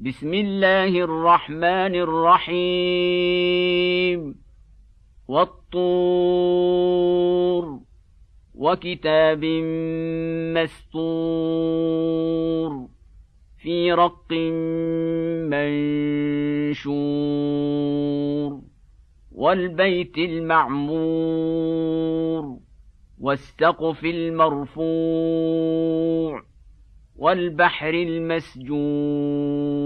بسم الله الرحمن الرحيم. والطور وكتاب مسطور في رق منشور والبيت المعمور والسقف المرفوع والبحر المسجور.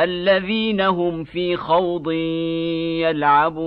الذين هم في خوض يلعبون.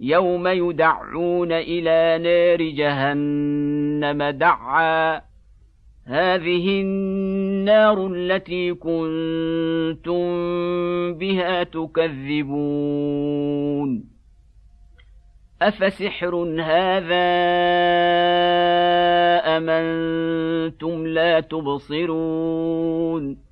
يوم يدعون إلى نار جهنم دعا. هذه النار التي كنتم بها تكذبون. أفسحر هذا أم أنتم لا تبصرون؟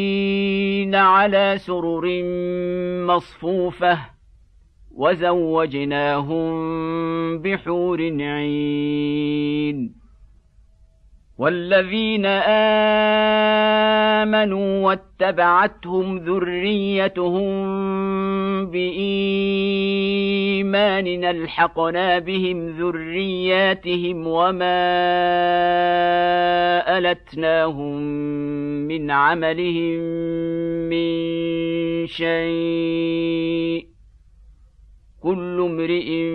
متكئين على سرر مصفوفة وزوجناهم بحور عين والذين آمنوا واتبعتهم ذريتهم بإيمان الحقنا بهم ذرياتهم وما ألتناهم من عملهم من شيء كل امرئ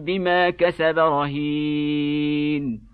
بما كسب رهين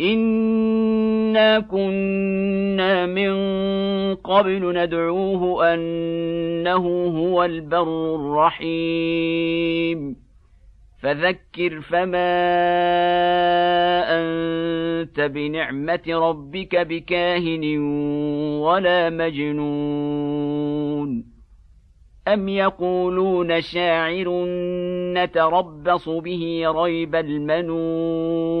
انا كنا من قبل ندعوه انه هو البر الرحيم فذكر فما انت بنعمه ربك بكاهن ولا مجنون ام يقولون شاعر نتربص به ريب المنون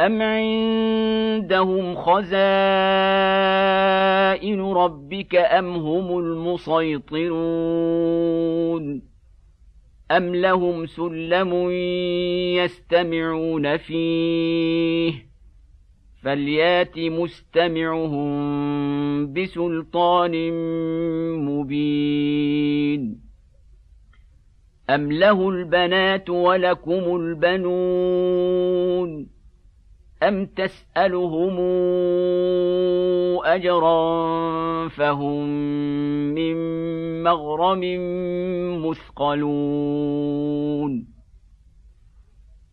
أم عندهم خزائن ربك أم هم المسيطرون أم لهم سلم يستمعون فيه فليات مستمعهم بسلطان مبين أم له البنات ولكم البنون أم تسألهم أجرا فهم من مغرم مثقلون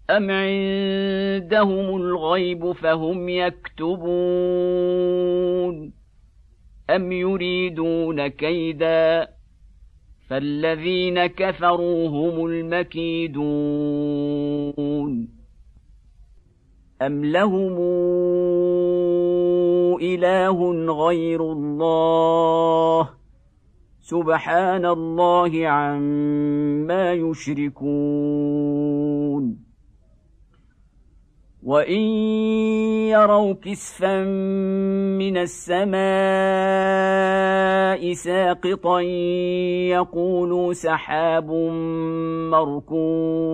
أم عندهم الغيب فهم يكتبون أم يريدون كيداً فالذين كفروا هم المكيدون أم لهم إله غير الله سبحان الله عما يشركون وان يروا كسفا من السماء ساقطا يقولوا سحاب مركوم